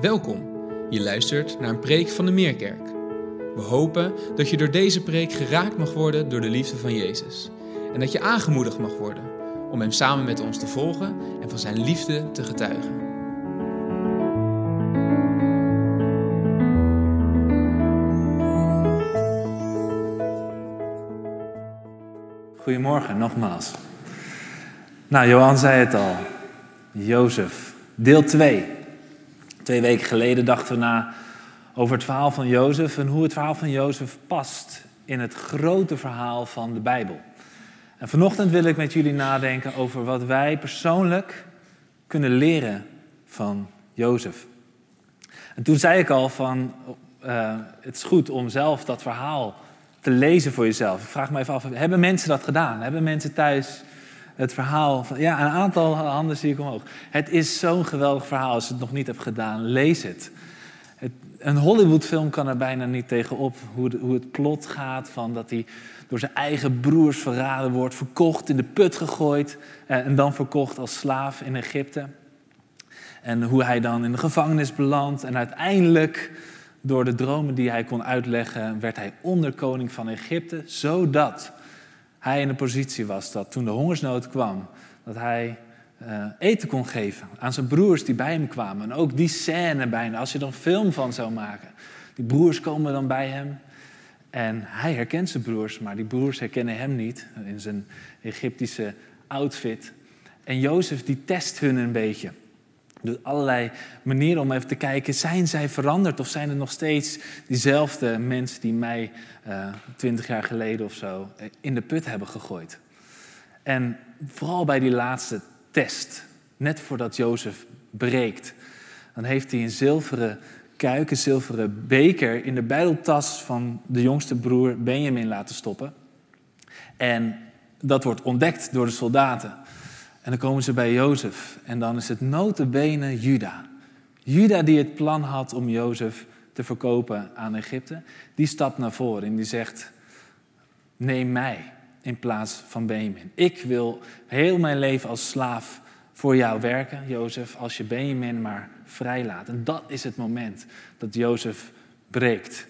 Welkom. Je luistert naar een preek van de Meerkerk. We hopen dat je door deze preek geraakt mag worden door de liefde van Jezus. En dat je aangemoedigd mag worden om Hem samen met ons te volgen en van Zijn liefde te getuigen. Goedemorgen, nogmaals. Nou, Johan zei het al. Jozef, deel 2. Twee weken geleden dachten we na over het verhaal van Jozef en hoe het verhaal van Jozef past in het grote verhaal van de Bijbel. En vanochtend wil ik met jullie nadenken over wat wij persoonlijk kunnen leren van Jozef. En toen zei ik al van, uh, het is goed om zelf dat verhaal te lezen voor jezelf. Ik vraag me even af, hebben mensen dat gedaan? Hebben mensen thuis het verhaal van, ja, een aantal handen zie ik omhoog. Het is zo'n geweldig verhaal. Als je het nog niet hebt gedaan, lees het. het een Hollywoodfilm kan er bijna niet tegenop hoe, hoe het plot gaat van dat hij door zijn eigen broers verraden wordt, verkocht, in de put gegooid eh, en dan verkocht als slaaf in Egypte. En hoe hij dan in de gevangenis belandt en uiteindelijk door de dromen die hij kon uitleggen, werd hij onderkoning van Egypte, zodat hij in de positie was dat toen de hongersnood kwam, dat hij uh, eten kon geven aan zijn broers die bij hem kwamen. En ook die scène bijna, als je er een film van zou maken. Die broers komen dan bij hem en hij herkent zijn broers, maar die broers herkennen hem niet in zijn Egyptische outfit. En Jozef die test hun een beetje. Dus allerlei manieren om even te kijken, zijn zij veranderd of zijn er nog steeds diezelfde mensen die mij eh, twintig jaar geleden of zo eh, in de put hebben gegooid. En vooral bij die laatste test, net voordat Jozef breekt, dan heeft hij een zilveren kuik, een zilveren beker in de bijdeltas van de jongste broer Benjamin laten stoppen. En dat wordt ontdekt door de soldaten. En dan komen ze bij Jozef. En dan is het notenbenen Juda. Juda die het plan had om Jozef te verkopen aan Egypte. Die stapt naar voren en die zegt, neem mij in plaats van Benjamin. Ik wil heel mijn leven als slaaf voor jou werken, Jozef, als je Benjamin maar vrijlaat. En dat is het moment dat Jozef breekt.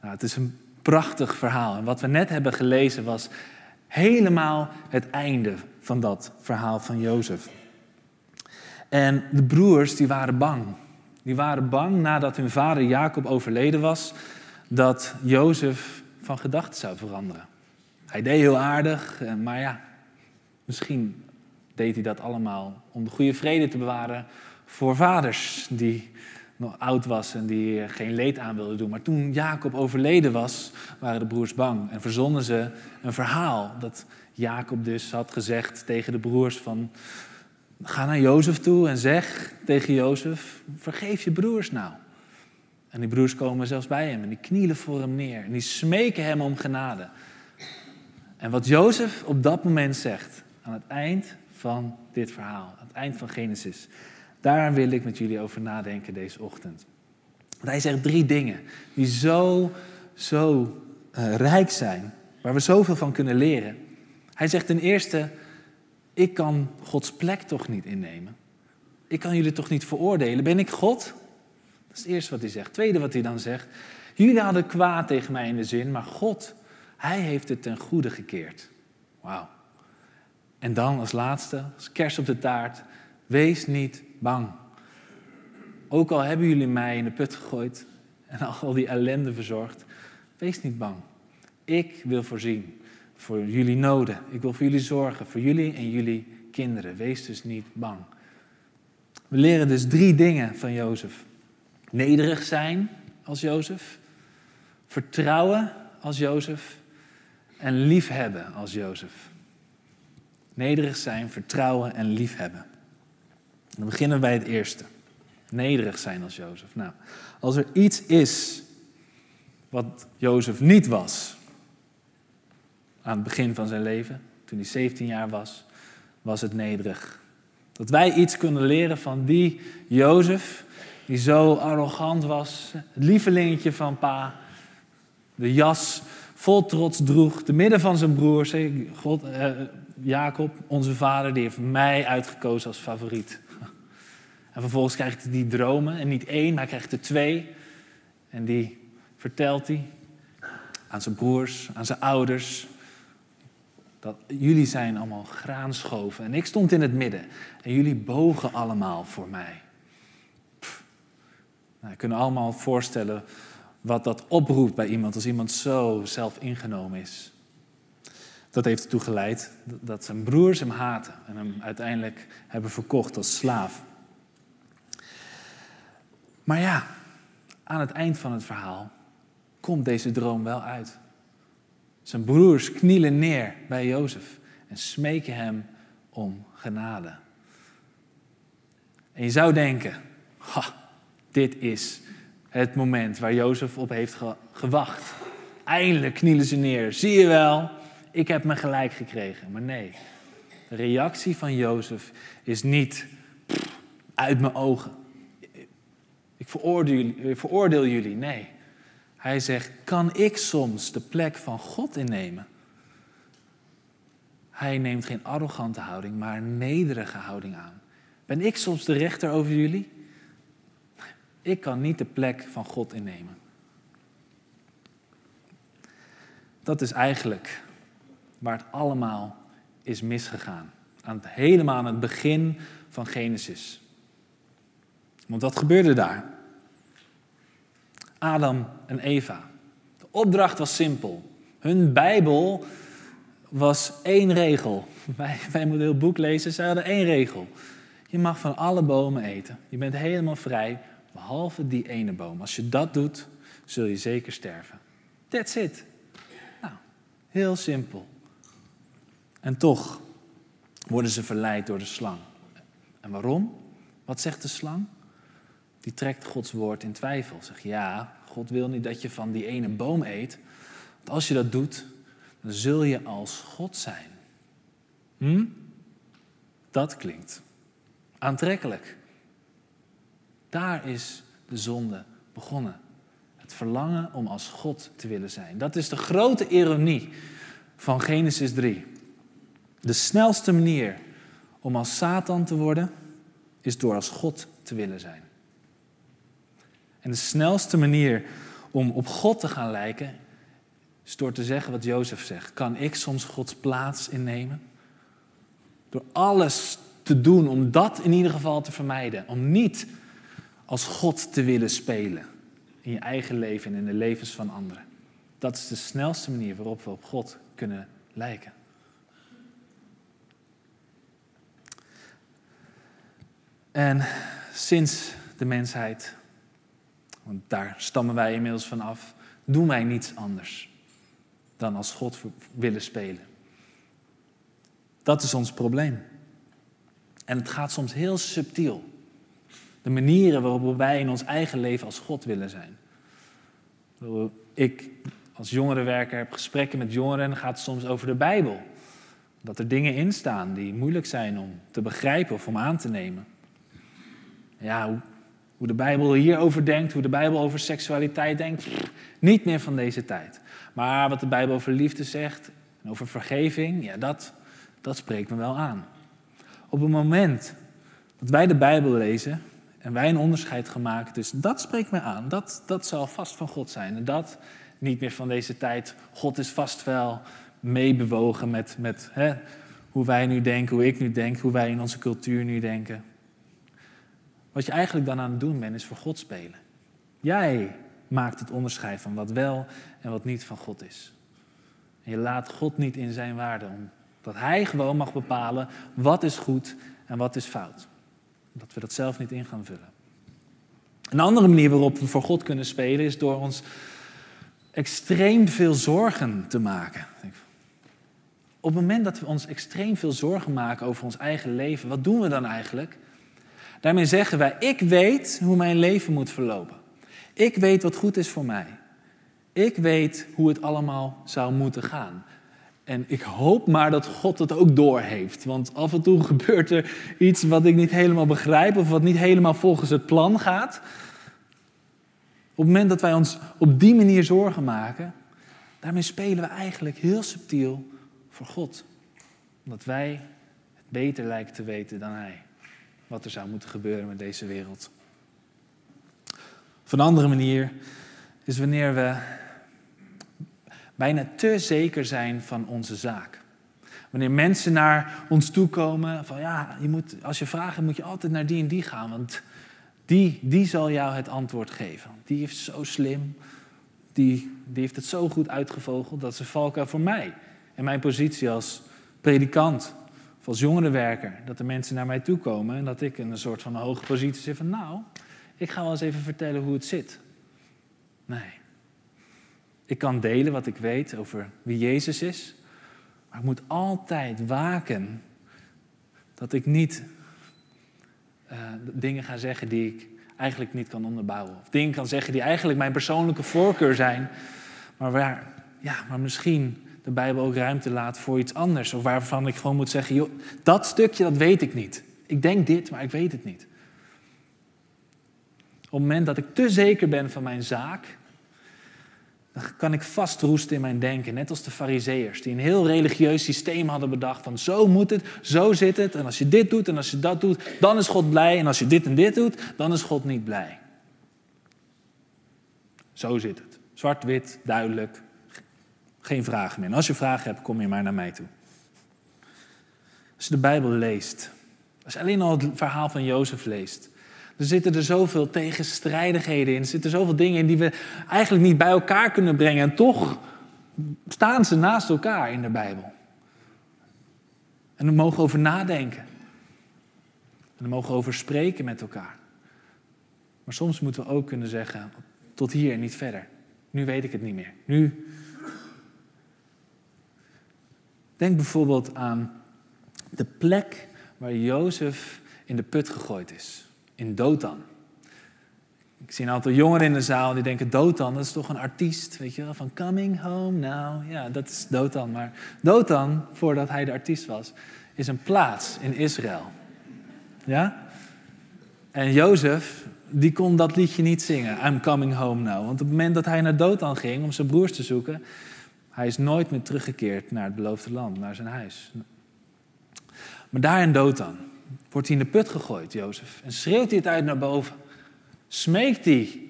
Nou, het is een prachtig verhaal. En wat we net hebben gelezen was helemaal het einde van dat verhaal van Jozef. En de broers die waren bang. Die waren bang nadat hun vader Jacob overleden was, dat Jozef van gedachten zou veranderen. Hij deed heel aardig, eh, maar ja, misschien deed hij dat allemaal om de goede vrede te bewaren voor vaders die nog oud was en die geen leed aan wilden doen. Maar toen Jacob overleden was, waren de broers bang en verzonnen ze een verhaal dat Jacob dus had gezegd tegen de broers van... Ga naar Jozef toe en zeg tegen Jozef, vergeef je broers nou. En die broers komen zelfs bij hem en die knielen voor hem neer. En die smeken hem om genade. En wat Jozef op dat moment zegt, aan het eind van dit verhaal, aan het eind van Genesis, daar wil ik met jullie over nadenken deze ochtend. Want hij zegt drie dingen die zo, zo uh, rijk zijn, waar we zoveel van kunnen leren. Hij zegt ten eerste, ik kan Gods plek toch niet innemen. Ik kan jullie toch niet veroordelen. Ben ik God? Dat is het eerste wat hij zegt. Tweede wat hij dan zegt, jullie hadden kwaad tegen mij in de zin, maar God, hij heeft het ten goede gekeerd. Wauw. En dan als laatste, als kers op de taart, wees niet bang. Ook al hebben jullie mij in de put gegooid en al die ellende verzorgd, wees niet bang. Ik wil voorzien voor jullie noden. Ik wil voor jullie zorgen, voor jullie en jullie kinderen. Wees dus niet bang. We leren dus drie dingen van Jozef. Nederig zijn als Jozef, vertrouwen als Jozef en liefhebben als Jozef. Nederig zijn, vertrouwen en liefhebben. Dan beginnen we bij het eerste. Nederig zijn als Jozef. Nou, als er iets is wat Jozef niet was aan het begin van zijn leven, toen hij 17 jaar was, was het nederig. Dat wij iets kunnen leren van die Jozef, die zo arrogant was, het lievelingetje van pa, de jas vol trots droeg, te midden van zijn broers. God, eh, Jacob, onze vader, die heeft mij uitgekozen als favoriet. En vervolgens krijgt hij die dromen. En niet één, maar krijgt er twee. En die vertelt hij aan zijn broers, aan zijn ouders. Dat jullie zijn allemaal graanschoven. En ik stond in het midden. En jullie bogen allemaal voor mij. Nou, we kunnen allemaal voorstellen wat dat oproept bij iemand als iemand zo zelf ingenomen is. Dat heeft ertoe geleid dat zijn broers hem haten en hem uiteindelijk hebben verkocht als slaaf. Maar ja, aan het eind van het verhaal komt deze droom wel uit. Zijn broers knielen neer bij Jozef en smeken hem om genade. En je zou denken, ha, dit is het moment waar Jozef op heeft gewacht. Eindelijk knielen ze neer. Zie je wel, ik heb me gelijk gekregen. Maar nee, de reactie van Jozef is niet uit mijn ogen. Ik veroordeel, ik veroordeel jullie. Nee. Hij zegt, kan ik soms de plek van God innemen? Hij neemt geen arrogante houding, maar een nederige houding aan. Ben ik soms de rechter over jullie? Ik kan niet de plek van God innemen. Dat is eigenlijk waar het allemaal is misgegaan. Aan het, helemaal aan het begin van Genesis. Want wat gebeurde daar? Adam en Eva. De opdracht was simpel. Hun Bijbel was één regel. Wij, wij moeten heel boek lezen, ze hadden één regel. Je mag van alle bomen eten. Je bent helemaal vrij, behalve die ene boom. Als je dat doet, zul je zeker sterven. That's it. Nou, heel simpel. En toch worden ze verleid door de slang. En waarom? Wat zegt de slang? Die trekt Gods woord in twijfel. Zegt ja, God wil niet dat je van die ene boom eet. Want als je dat doet, dan zul je als God zijn. Hm? Dat klinkt aantrekkelijk. Daar is de zonde begonnen. Het verlangen om als God te willen zijn. Dat is de grote ironie van Genesis 3. De snelste manier om als Satan te worden, is door als God te willen zijn. En de snelste manier om op God te gaan lijken, is door te zeggen wat Jozef zegt. Kan ik soms Gods plaats innemen? Door alles te doen om dat in ieder geval te vermijden. Om niet als God te willen spelen in je eigen leven en in de levens van anderen. Dat is de snelste manier waarop we op God kunnen lijken. En sinds de mensheid, want daar stammen wij inmiddels van af, doen wij niets anders dan als God willen spelen. Dat is ons probleem. En het gaat soms heel subtiel. De manieren waarop wij in ons eigen leven als God willen zijn. Ik als jongerenwerker heb gesprekken met jongeren en gaat het soms over de Bijbel. Dat er dingen in staan die moeilijk zijn om te begrijpen of om aan te nemen. Ja, hoe, de Bijbel hierover denkt, hoe de Bijbel over seksualiteit denkt, niet meer van deze tijd. Maar wat de Bijbel over liefde zegt en over vergeving, ja, dat, dat spreekt me wel aan. Op het moment dat wij de Bijbel lezen en wij een onderscheid maken, dus dat spreekt mij aan, dat, dat zal vast van God zijn. En dat niet meer van deze tijd. God is vast wel meebewogen met, met hè, hoe wij nu denken, hoe ik nu denk, hoe wij in onze cultuur nu denken. Wat je eigenlijk dan aan het doen bent, is voor God spelen. Jij maakt het onderscheid van wat wel en wat niet van God is. Je laat God niet in zijn waarde, omdat Hij gewoon mag bepalen wat is goed en wat is fout. Dat we dat zelf niet in gaan vullen. Een andere manier waarop we voor God kunnen spelen is door ons extreem veel zorgen te maken. Op het moment dat we ons extreem veel zorgen maken over ons eigen leven, wat doen we dan eigenlijk? Daarmee zeggen wij, ik weet hoe mijn leven moet verlopen. Ik weet wat goed is voor mij. Ik weet hoe het allemaal zou moeten gaan. En ik hoop maar dat God het ook doorheeft. Want af en toe gebeurt er iets wat ik niet helemaal begrijp of wat niet helemaal volgens het plan gaat. Op het moment dat wij ons op die manier zorgen maken, daarmee spelen we eigenlijk heel subtiel voor God. Omdat wij het beter lijken te weten dan Hij. Wat er zou moeten gebeuren met deze wereld. Of een andere manier is wanneer we bijna te zeker zijn van onze zaak. Wanneer mensen naar ons toe komen van ja, je moet, als je vraagt moet je altijd naar die en die gaan, want die, die zal jou het antwoord geven. Die is zo slim, die, die heeft het zo goed uitgevogeld dat ze valken voor mij. En mijn positie als predikant als jongerenwerker. Dat de mensen naar mij toe komen en dat ik in een soort van hoge positie zit van nou, ik ga wel eens even vertellen hoe het zit. Nee. Ik kan delen wat ik weet over wie Jezus is. Maar ik moet altijd waken dat ik niet uh, dingen ga zeggen die ik eigenlijk niet kan onderbouwen. Of dingen kan zeggen die eigenlijk mijn persoonlijke voorkeur zijn, maar waar ja, maar misschien de Bijbel ook ruimte laat voor iets anders. Of waarvan ik gewoon moet zeggen, joh, dat stukje dat weet ik niet. Ik denk dit, maar ik weet het niet. Op het moment dat ik te zeker ben van mijn zaak, dan kan ik vastroesten in mijn denken. Net als de fariseërs, die een heel religieus systeem hadden bedacht van zo moet het, zo zit het. En als je dit doet en als je dat doet, dan is God blij. En als je dit en dit doet, dan is God niet blij. Zo zit het. Zwart-wit, duidelijk. Geen vragen meer. En als je vragen hebt, kom je maar naar mij toe. Als je de Bijbel leest, als je alleen al het verhaal van Jozef leest, er zitten er zoveel tegenstrijdigheden in. Er zitten zoveel dingen in die we eigenlijk niet bij elkaar kunnen brengen. En toch staan ze naast elkaar in de Bijbel. En we mogen over nadenken. En we mogen over spreken met elkaar. Maar soms moeten we ook kunnen zeggen, tot hier en niet verder. Nu weet ik het niet meer. Nu. Denk bijvoorbeeld aan de plek waar Jozef in de put gegooid is in Dothan. Ik zie een aantal jongeren in de zaal die denken: Dothan, dat is toch een artiest, weet je wel, van Coming Home Now. Ja, dat is Dothan. Maar Dothan, voordat hij de artiest was, is een plaats in Israël. Ja? En Jozef, die kon dat liedje niet zingen, I'm Coming Home Now. Want op het moment dat hij naar Dothan ging om zijn broers te zoeken, hij is nooit meer teruggekeerd naar het beloofde land, naar zijn huis. Maar daar in Dothan, wordt hij in de put gegooid, Jozef. En schreeuwt hij het uit naar boven. Smeekt hij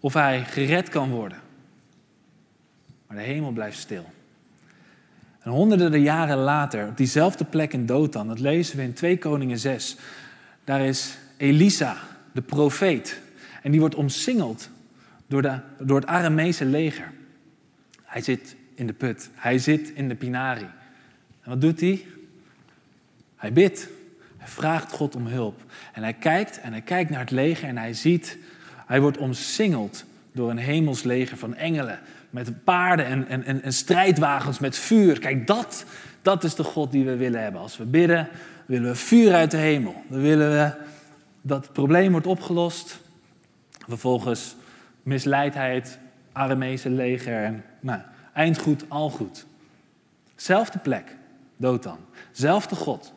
of hij gered kan worden. Maar de hemel blijft stil. En honderden jaren later, op diezelfde plek in Dothan, dat lezen we in 2 Koningen 6, daar is Elisa, de profeet. En die wordt omsingeld door, de, door het Aramese leger. Hij zit in de put, hij zit in de pinari. En wat doet hij? Hij bidt. Hij vraagt God om hulp. En hij kijkt en hij kijkt naar het leger en hij ziet, hij wordt omsingeld door een hemels leger van engelen. Met paarden en, en, en, strijdwagens met vuur. Kijk, dat, dat is de God die we willen hebben. Als we bidden, willen we vuur uit de hemel. Dan willen we dat het probleem wordt opgelost. Vervolgens misleidt hij het leger. En nou, eind goed, al goed. Zelfde plek, dood dan. Zelfde God.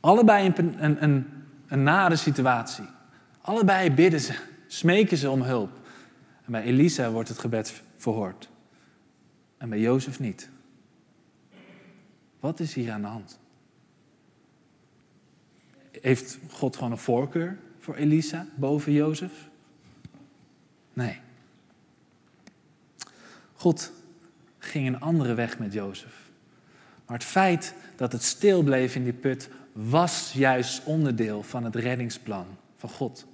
Allebei een, een, een, een nare situatie. Allebei bidden ze, smeken ze om hulp. En bij Elisa wordt het gebed verhoord. En bij Jozef niet. Wat is hier aan de hand? Heeft God gewoon een voorkeur voor Elisa boven Jozef? Nee. God ging een andere weg met Jozef. Maar het feit dat het stil bleef in die put was juist onderdeel van het reddingsplan van God.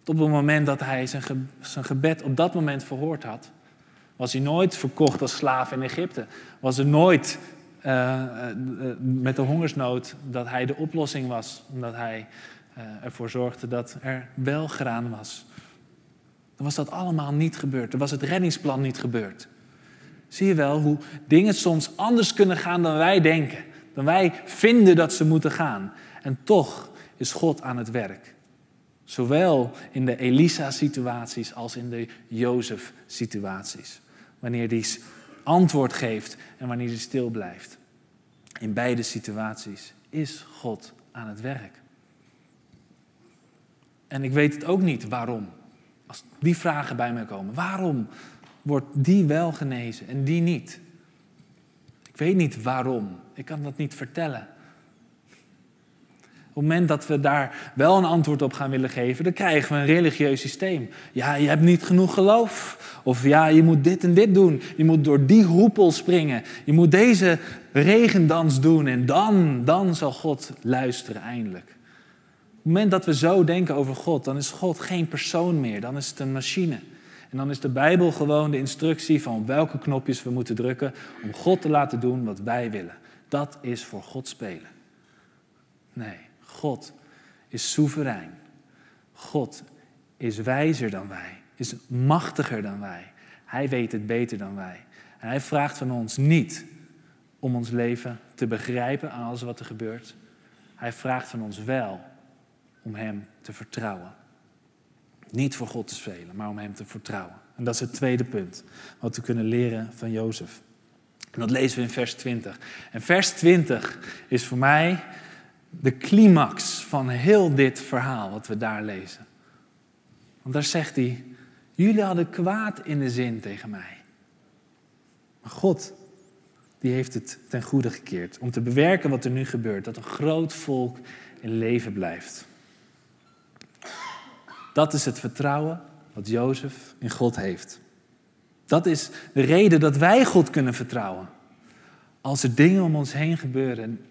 Op het moment dat hij zijn, gebed op dat moment verhoord had, was hij nooit verkocht als slaaf in Egypte. Was er nooit uh, met de hongersnood dat hij de oplossing was, omdat hij ervoor zorgde dat er wel graan was. Dan was dat allemaal niet gebeurd. Dan was het reddingsplan niet gebeurd. Zie je wel hoe dingen soms anders kunnen gaan dan wij denken dan wij vinden dat ze moeten gaan. En toch is God aan het werk. Zowel in de Elisa-situaties als in de Jozef-situaties. Wanneer hij antwoord geeft en wanneer hij stil blijft. In beide situaties is God aan het werk. En ik weet het ook niet waarom. Die vragen bij mij komen. Waarom wordt die wel genezen en die niet? Ik weet niet waarom. Ik kan dat niet vertellen. Op het moment dat we daar wel een antwoord op gaan willen geven, dan krijgen we een religieus systeem. Ja, je hebt niet genoeg geloof. Of ja, je moet dit en dit doen. Je moet door die hoepel springen. Je moet deze regendans doen. En dan, dan zal God luisteren eindelijk. Het moment dat we zo denken over God, dan is God geen persoon meer. Dan is het een machine. En dan is de Bijbel gewoon de instructie van welke knopjes we moeten drukken om God te laten doen wat wij willen. Dat is voor God spelen. Nee, God is soeverein. God is wijzer dan wij, is machtiger dan wij. Hij weet het beter dan wij. En hij vraagt van ons niet om ons leven te begrijpen aan alles wat er gebeurt. Hij vraagt van ons wel om Hem te vertrouwen. Niet voor God te spelen, maar om Hem te vertrouwen. En dat is het tweede punt wat we kunnen leren van Jozef. En dat lezen we in vers 20. En vers 20 is voor mij de climax van heel dit verhaal wat we daar lezen. Want daar zegt hij, jullie hadden kwaad in de zin tegen mij. Maar God, die heeft het ten goede gekeerd om te bewerken wat er nu gebeurt. Dat een groot volk in leven blijft. Dat is het vertrouwen wat Jozef in God heeft. Dat is de reden dat wij God kunnen vertrouwen. Als er dingen om ons heen gebeuren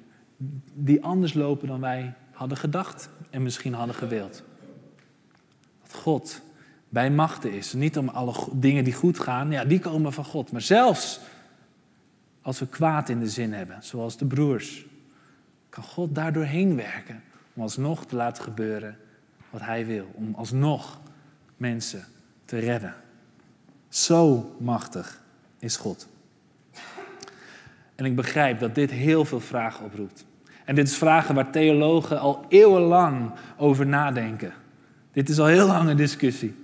die anders lopen dan wij hadden gedacht en misschien hadden gewild. Dat God bij machten is. Niet om alle dingen die goed gaan, ja, die komen van God. Maar zelfs als we kwaad in de zin hebben, zoals de broers, kan God daardoor heen werken om alsnog te laten gebeuren wat Hij wil. Om alsnog mensen te redden. Zo machtig is God. En ik begrijp dat dit heel veel vragen oproept. En dit is vragen waar theologen al eeuwenlang over nadenken. Dit is al heel lang een discussie.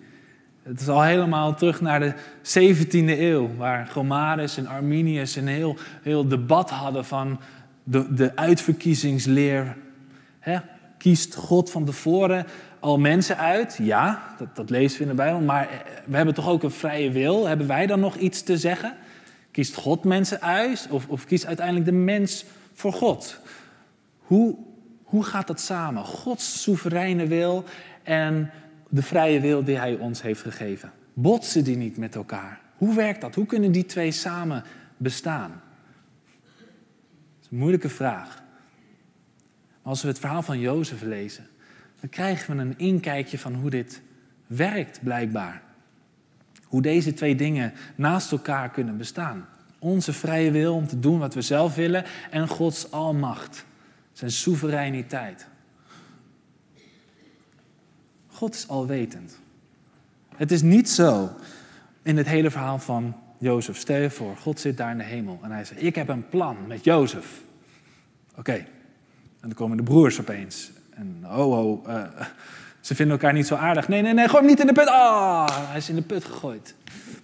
Het is al helemaal terug naar de 17e eeuw, waar Gomarus en Arminius een heel, heel debat hadden van de, de uitverkiezingsleer. Kiest God van tevoren al mensen uit? Ja, dat, dat lezen we in de Bijbel. Maar eh, we hebben toch ook een vrije wil? Hebben wij dan nog iets te zeggen? Kiest God mensen uit of, of kiest uiteindelijk de mens voor God? Hoe, hoe gaat dat samen? Gods soevereine wil en de vrije wil die Hij ons heeft gegeven. Botsen die niet met elkaar? Hoe werkt dat? Hoe kunnen die twee samen bestaan? Dat is een moeilijke vraag. Maar als we het verhaal van Jozef lezen, dan krijgen we een inkijkje van hoe dit werkt blijkbaar. Hoe deze twee dingen naast elkaar kunnen bestaan. Onze vrije wil om te doen wat we zelf willen en Gods almacht, zijn soevereiniteit. God is alwetend. Het is niet zo in het hele verhaal van Jozef. Stel je voor, God zit daar in de hemel en hij zegt: Ik heb een plan met Jozef. Oké, en dan komen de broers opeens. En oh, oh, uh, ze vinden elkaar niet zo aardig. Nee, nee, nee, gooi hem niet in de put. Ah, hij is in de put gegooid.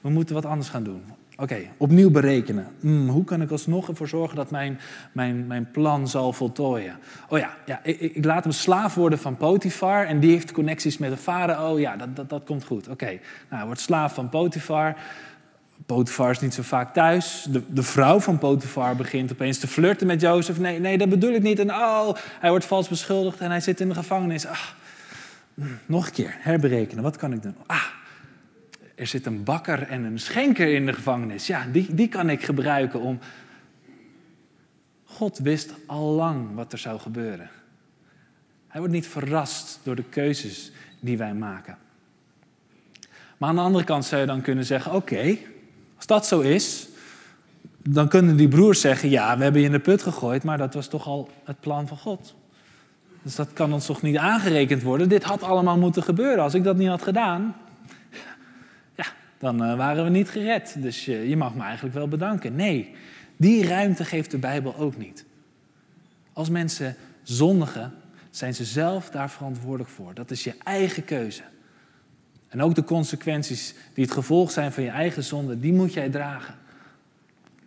We moeten wat anders gaan doen. Oké, opnieuw berekenen. Hmm, hoe kan ik alsnog ervoor zorgen dat mijn, mijn, mijn plan zal voltooien? Oh ja, ja ik, ik, laat hem slaaf worden van Potifar en die heeft connecties met de vader. Oh ja, dat, dat, dat komt goed. Oké, nou, hij wordt slaaf van Potifar. Potifar is niet zo vaak thuis. De, de vrouw van Potifar begint opeens te flirten met Jozef. Nee, nee, dat bedoel ik niet. En oh, hij wordt vals beschuldigd en hij zit in de gevangenis. Ah, hmm, nog een keer, herberekenen. Wat kan ik doen? Ah, er zit een bakker en een schenker in de gevangenis. Ja, die, die kan ik gebruiken om. God wist al lang wat er zou gebeuren. Hij wordt niet verrast door de keuzes die wij maken. Maar aan de andere kant zou je dan kunnen zeggen: oké, als dat zo is, dan kunnen die broers zeggen: ja, we hebben je in de put gegooid, maar dat was toch al het plan van God. Dus dat kan ons toch niet aangerekend worden? Dit had allemaal moeten gebeuren. Als ik dat niet had gedaan, dan eh, waren we niet gered. Dus je, je mag me eigenlijk wel bedanken. Nee, die ruimte geeft de Bijbel ook niet. Als mensen zondigen, zijn ze zelf daar verantwoordelijk voor. Dat is je eigen keuze. En ook de consequenties die het gevolg zijn van je eigen zonde, die moet jij dragen.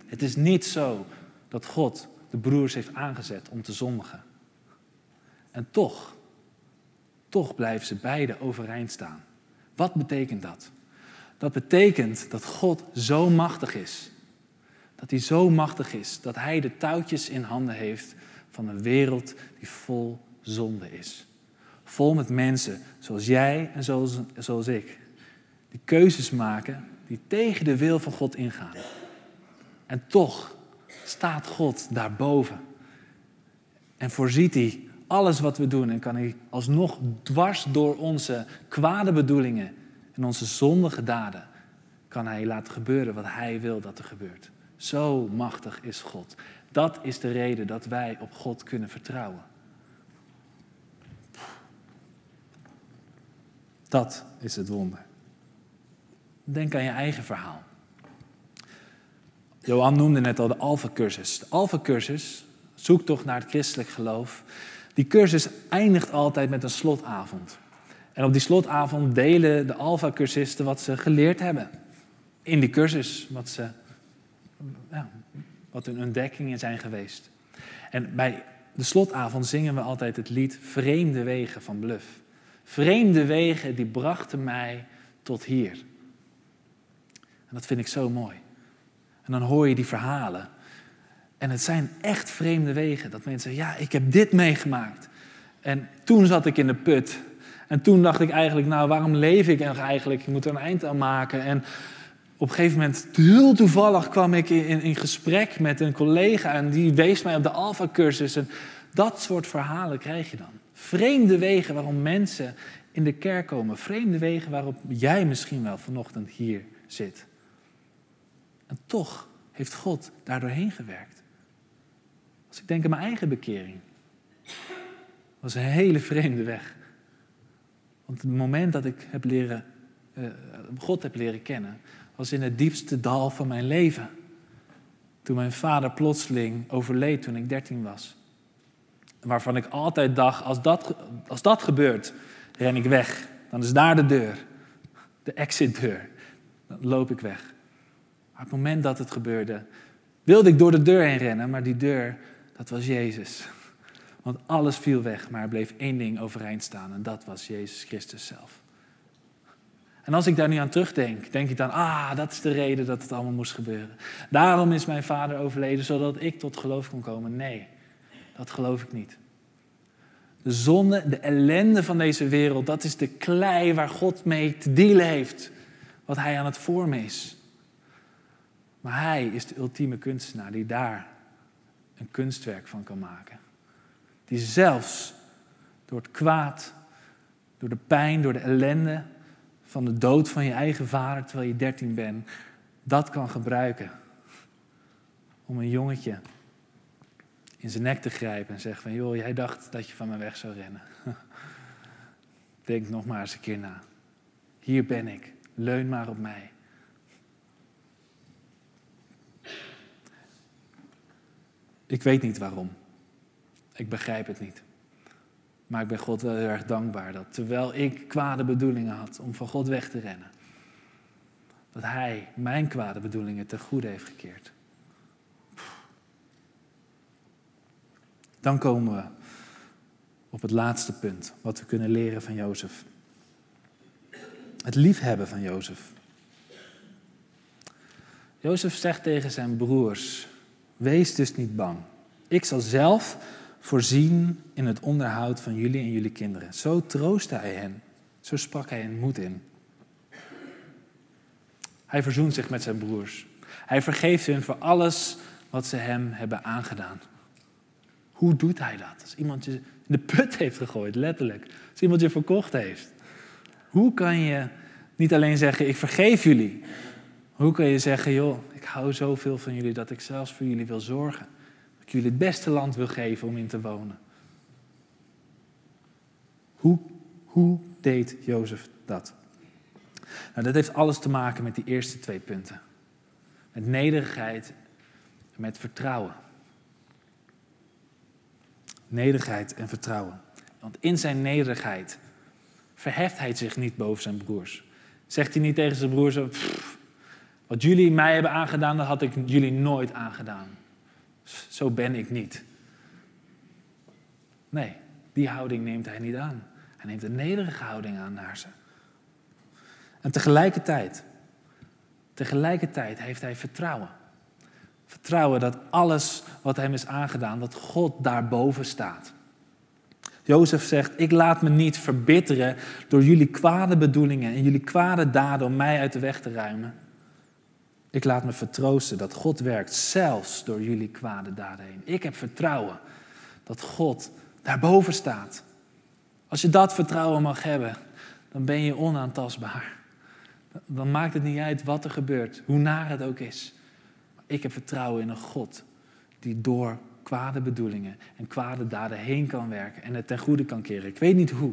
Het is niet zo dat God de broers heeft aangezet om te zondigen. En toch, toch blijven ze beide overeind staan. Wat betekent dat? Dat betekent dat God zo machtig is. Dat hij zo machtig is dat hij de touwtjes in handen heeft van een wereld die vol zonde is. Vol met mensen zoals jij en zoals, zoals ik. Die keuzes maken die tegen de wil van God ingaan. En toch staat God daarboven. En voorziet hij alles wat we doen en kan hij alsnog dwars door onze kwade bedoelingen en onze zondige daden, kan hij laten gebeuren wat hij wil dat er gebeurt. Zo machtig is God. Dat is de reden dat wij op God kunnen vertrouwen. Dat is het wonder. Denk aan je eigen verhaal. Johan noemde net al de Alpha-cursus. De Alpha-cursus, zoektocht naar het christelijk geloof. Die cursus eindigt altijd met een slotavond. En op die slotavond delen de Alpha-cursisten wat ze geleerd hebben. In die cursus, wat, ze, ja, wat hun ontdekkingen zijn geweest. En bij de slotavond zingen we altijd het lied Vreemde Wegen van Bluff. Vreemde wegen die brachten mij tot hier. En dat vind ik zo mooi. En dan hoor je die verhalen. En het zijn echt vreemde wegen. Dat mensen zeggen, ja, ik heb dit meegemaakt. En toen zat ik in de put. En toen dacht ik eigenlijk, nou, waarom leef ik eigenlijk? Ik moet er een eind aan maken. En op een gegeven moment, heel toevallig, kwam ik in, in gesprek met een collega. En die wees mij op de Alpha-cursus. En dat soort verhalen krijg je dan. Vreemde wegen waarom mensen in de kerk komen. Vreemde wegen waarop jij misschien wel vanochtend hier zit. En toch heeft God daar doorheen gewerkt. Als ik denk aan mijn eigen bekering. was een hele vreemde weg. Want het moment dat ik heb leren, uh, God heb leren kennen, was in het diepste dal van mijn leven. Toen mijn vader plotseling overleed toen ik dertien was. Waarvan ik altijd dacht, als dat, als dat gebeurt, ren ik weg. Dan is daar de deur, de exitdeur. Dan loop ik weg. Maar op het moment dat het gebeurde, wilde ik door de deur heen rennen, maar die deur, dat was Jezus. Want alles viel weg, maar er bleef één ding overeind staan en dat was Jezus Christus zelf. En als ik daar nu aan terugdenk, denk ik dan, ah, dat is de reden dat het allemaal moest gebeuren. Daarom is mijn vader overleden, zodat ik tot geloof kon komen. Nee, dat geloof ik niet. De zonde, de ellende van deze wereld, dat is de klei waar God mee te dealen heeft. Wat hij aan het vormen is. Maar hij is de ultieme kunstenaar die daar een kunstwerk van kan maken. Die zelfs door het kwaad, door de pijn, door de ellende van de dood van je eigen vader terwijl je dertien bent, dat kan gebruiken om een jongetje in zijn nek te grijpen en zeggen van joh, jij dacht dat je van me weg zou rennen. Denk nog maar eens een keer na. Hier ben ik. Leun maar op mij. Ik weet niet waarom. Ik begrijp het niet. Maar ik ben God wel heel erg dankbaar dat terwijl ik kwade bedoelingen had om van God weg te rennen, dat Hij mijn kwade bedoelingen ten goede heeft gekeerd. Dan komen we op het laatste punt, wat we kunnen leren van Jozef. Het liefhebben van Jozef. Jozef zegt tegen zijn broers: Wees dus niet bang. Ik zal zelf voorzien in het onderhoud van jullie en jullie kinderen. Zo troostte hij hen. Zo sprak hij hen moed in. Hij verzoent zich met zijn broers. Hij vergeeft hen voor alles wat ze hem hebben aangedaan. Hoe doet hij dat? Als iemand je in de put heeft gegooid, letterlijk. Als iemand je verkocht heeft. Hoe kan je niet alleen zeggen, ik vergeef jullie. Hoe kan je zeggen, joh, ik hou zoveel van jullie dat ik zelfs voor jullie wil zorgen. Dat ik jullie het beste land wil geven om in te wonen. Hoe, hoe deed Jozef dat? Nou, dat heeft alles te maken met die eerste twee punten. Met nederigheid en met vertrouwen. Nederigheid en vertrouwen. Want in zijn nederigheid verheft hij zich niet boven zijn broers. Zegt hij niet tegen zijn broers, wat jullie mij hebben aangedaan, dat had ik jullie nooit aangedaan. Zo ben ik niet. Nee, die houding neemt hij niet aan. Hij neemt een nederige houding aan naar ze. En tegelijkertijd, tegelijkertijd heeft hij vertrouwen. Vertrouwen dat alles wat hem is aangedaan, dat God daarboven staat. Jozef zegt, ik laat me niet verbitteren door jullie kwade bedoelingen en jullie kwade daden om mij uit de weg te ruimen. Ik laat me vertroosten dat God werkt, zelfs door jullie kwade daden heen. Ik heb vertrouwen dat God daarboven staat. Als je dat vertrouwen mag hebben, dan ben je onaantastbaar. Dan maakt het niet uit wat er gebeurt, hoe naar het ook is. Ik heb vertrouwen in een God die door kwade bedoelingen en kwade daden heen kan werken en het ten goede kan keren. Ik weet niet hoe,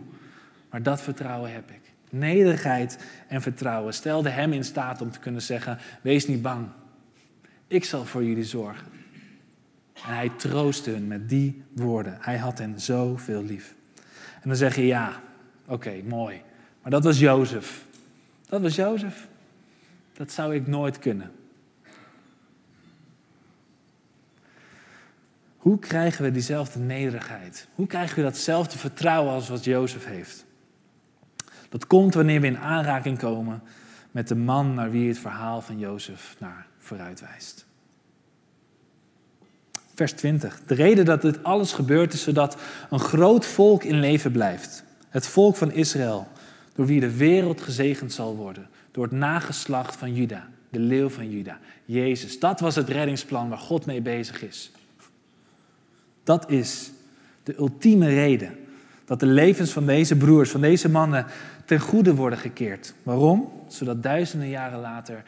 maar dat vertrouwen heb ik. Nederigheid en vertrouwen stelde hem in staat om te kunnen zeggen: Wees niet bang, ik zal voor jullie zorgen. En hij troostte hun met die woorden. Hij had hen zoveel lief. En dan zeg je: Ja, oké, mooi. Maar dat was Jozef. Dat was Jozef. Dat zou ik nooit kunnen. Hoe krijgen we diezelfde nederigheid? Hoe krijgen we datzelfde vertrouwen als wat Jozef heeft? Dat komt wanneer we in aanraking komen met de man naar wie het verhaal van Jozef naar vooruit wijst. Vers 20. De reden dat dit alles gebeurt is zodat een groot volk in leven blijft. Het volk van Israël, door wie de wereld gezegend zal worden. Door het nageslacht van Juda, de leeuw van Juda, Jezus. Dat was het reddingsplan waar God mee bezig is. Dat is de ultieme reden dat de levens van deze broers, van deze mannen, ten goede worden gekeerd. Waarom? Zodat duizenden jaren later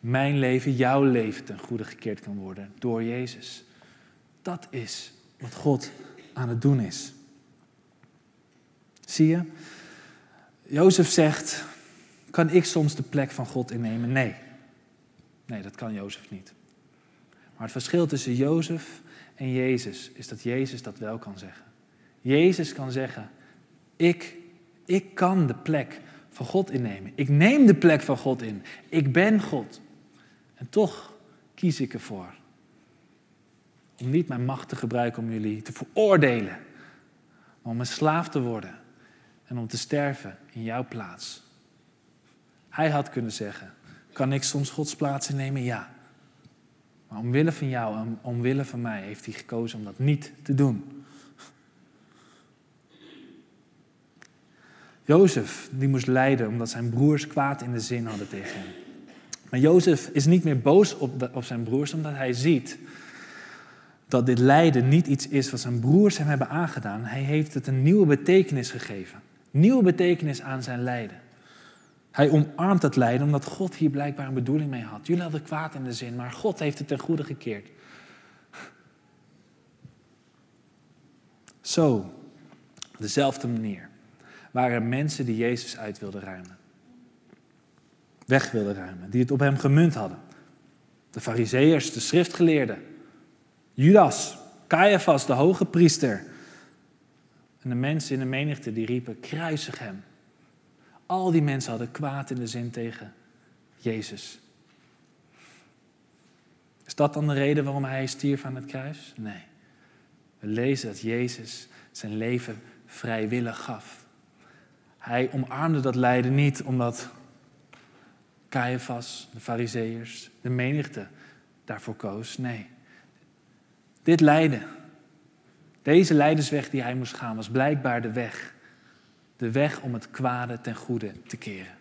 mijn leven, jouw leven ten goede gekeerd kan worden door Jezus. Dat is wat God aan het doen is. Zie je? Jozef zegt, kan ik soms de plek van God innemen? Nee. Nee, dat kan Jozef niet. Maar het verschil tussen Jozef en Jezus is dat Jezus dat wel kan zeggen. Jezus kan zeggen, ik, ik kan de plek van God innemen. Ik neem de plek van God in. Ik ben God. En toch kies ik ervoor om niet mijn macht te gebruiken om jullie te veroordelen, maar om een slaaf te worden en om te sterven in jouw plaats. Hij had kunnen zeggen, kan ik soms Gods plaats innemen? Ja. Maar omwille van jou en omwille van mij heeft hij gekozen om dat niet te doen. Jozef, die moest lijden omdat zijn broers kwaad in de zin hadden tegen hem. Maar Jozef is niet meer boos op, op zijn broers omdat hij ziet dat dit lijden niet iets is wat zijn broers hem hebben aangedaan. Hij heeft het een nieuwe betekenis gegeven. Nieuwe betekenis aan zijn lijden. Hij omarmt het lijden omdat God hier blijkbaar een bedoeling mee had. Jullie hadden kwaad in de zin, maar God heeft het ten goede gekeerd. Zo, dezelfde manier waren er mensen die Jezus uit wilden ruimen. Weg wilden ruimen, die het op hem gemunt hadden. De fariseërs, de schriftgeleerden, Judas, Caiaphas, de hoge priester. En de mensen in de menigte die riepen, kruisig hem. Al die mensen hadden kwaad in de zin tegen Jezus. Is dat dan de reden waarom hij stierf aan het kruis? Nee. We lezen dat Jezus zijn leven vrijwillig gaf. Hij omarmde dat lijden niet omdat Caiaphas, de Fariseërs, de menigte daarvoor koos. Nee. Dit lijden, deze lijdensweg die hij moest gaan, was blijkbaar de weg de weg om het kwade ten goede te keren.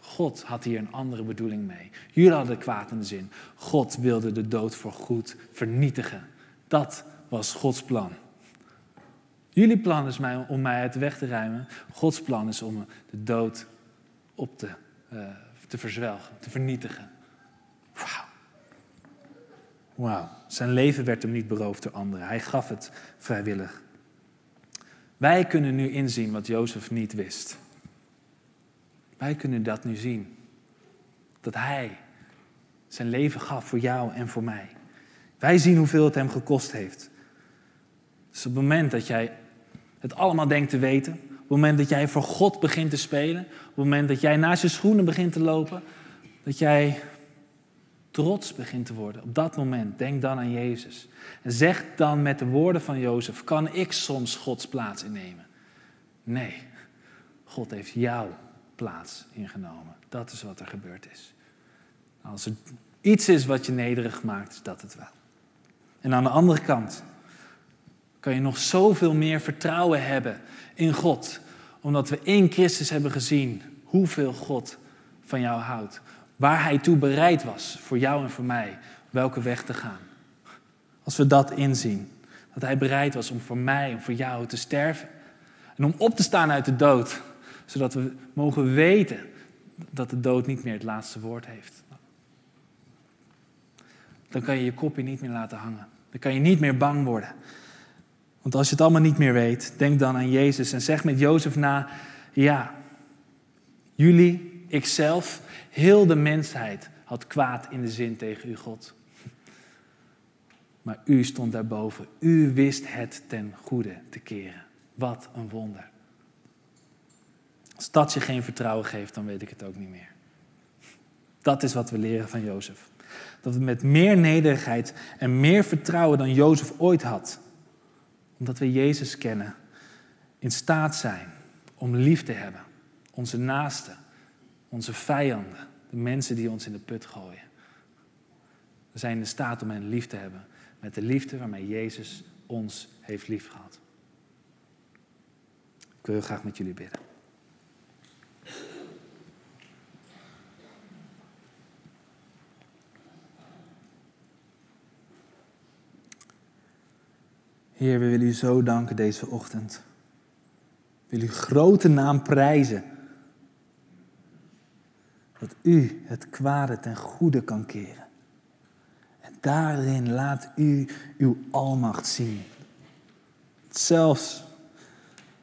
God had hier een andere bedoeling mee. Jullie hadden kwaad in de zin. God wilde de dood voor goed vernietigen. Dat was Gods plan. Jullie plan is mij, om mij uit de weg te ruimen. Gods plan is om de dood op te, uh, te verzwelgen, te vernietigen. Wauw. Wauw. Zijn leven werd hem niet beroofd door anderen. Hij gaf het vrijwillig. Wij kunnen nu inzien wat Jozef niet wist. Wij kunnen dat nu zien. Dat hij zijn leven gaf voor jou en voor mij. Wij zien hoeveel het hem gekost heeft. Dus op het moment dat jij het allemaal denkt te weten, op het moment dat jij voor God begint te spelen, op het moment dat jij naast je schoenen begint te lopen, dat jij trots begint te worden. Op dat moment, denk dan aan Jezus. En zeg dan met de woorden van Jozef, kan ik soms Gods plaats innemen? Nee, God heeft jouw plaats ingenomen. Dat is wat er gebeurd is. Als er iets is wat je nederig maakt, is dat het wel. En aan de andere kant kan je nog zoveel meer vertrouwen hebben in God. Omdat we in Christus hebben gezien hoeveel God van jou houdt. Waar Hij toe bereid was voor jou en voor mij welke weg te gaan. Als we dat inzien. Dat Hij bereid was om voor mij en voor jou te sterven. En om op te staan uit de dood. Zodat we mogen weten dat de dood niet meer het laatste woord heeft. Dan kan je je kopje niet meer laten hangen. Dan kan je niet meer bang worden. Want als je het allemaal niet meer weet, denk dan aan Jezus en zeg met Jozef na: Ja, jullie, ikzelf, heel de mensheid had kwaad in de zin tegen u, God. Maar u stond daarboven. U wist het ten goede te keren. Wat een wonder. Als dat je geen vertrouwen geeft, dan weet ik het ook niet meer. Dat is wat we leren van Jozef. Dat we met meer nederigheid en meer vertrouwen dan Jozef ooit had, omdat we Jezus kennen, in staat zijn om lief te hebben. Onze naasten, onze vijanden, de mensen die ons in de put gooien. We zijn in staat om hen lief te hebben met de liefde waarmee Jezus ons heeft liefgehad. Ik wil graag met jullie bidden. Heer, we willen u zo danken deze ochtend. We willen uw grote naam prijzen. Dat u het kwade ten goede kan keren. En daarin laat u uw almacht zien. Zelfs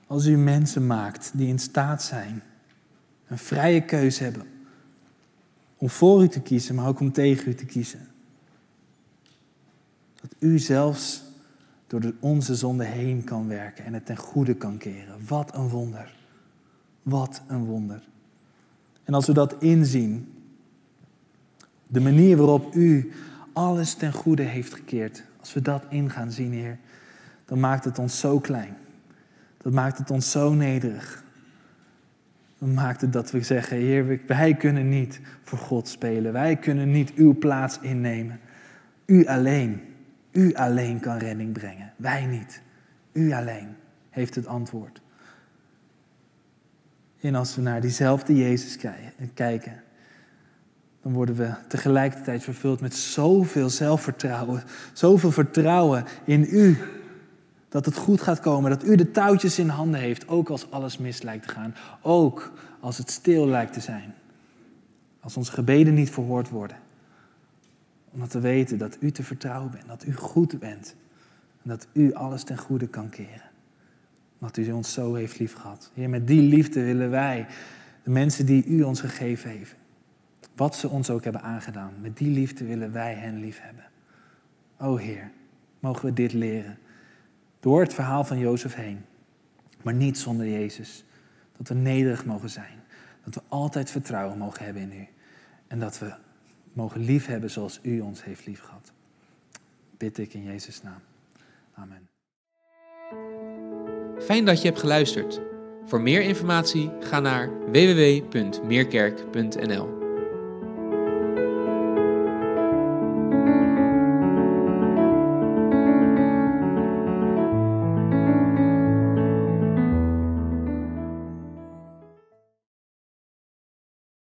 als u mensen maakt die in staat zijn, een vrije keus hebben om voor u te kiezen, maar ook om tegen u te kiezen. Dat u zelfs door onze zonde heen kan werken en het ten goede kan keren. Wat een wonder. Wat een wonder. En als we dat inzien, de manier waarop u alles ten goede heeft gekeerd, als we dat in gaan zien, Heer, dan maakt het ons zo klein. Dat maakt het ons zo nederig. Dan maakt het dat we zeggen, Heer, wij kunnen niet voor God spelen. Wij kunnen niet uw plaats innemen. U alleen. U alleen kan redding brengen. Wij niet. U alleen heeft het antwoord. En als we naar diezelfde Jezus kijken, dan worden we tegelijkertijd vervuld met zoveel zelfvertrouwen, zoveel vertrouwen in U. Dat het goed gaat komen, dat U de touwtjes in handen heeft, ook als alles mis lijkt te gaan, ook als het stil lijkt te zijn. Als onze gebeden niet verhoord worden omdat we weten dat u te vertrouwen bent, dat u goed bent. En dat u alles ten goede kan keren. Omdat u ons zo heeft lief gehad. Heer, met die liefde willen wij, de mensen die u ons gegeven heeft, wat ze ons ook hebben aangedaan, met die liefde willen wij hen lief hebben. O Heer, mogen we dit leren. Door het verhaal van Jozef heen. Maar niet zonder Jezus. Dat we nederig mogen zijn. Dat we altijd vertrouwen mogen hebben in u. En dat we mogen liefhebben zoals u ons heeft liefgehad. Bid ik in Jezus' naam. Amen. Fijn dat je hebt geluisterd. Voor meer informatie ga naar www.meerkerk.nl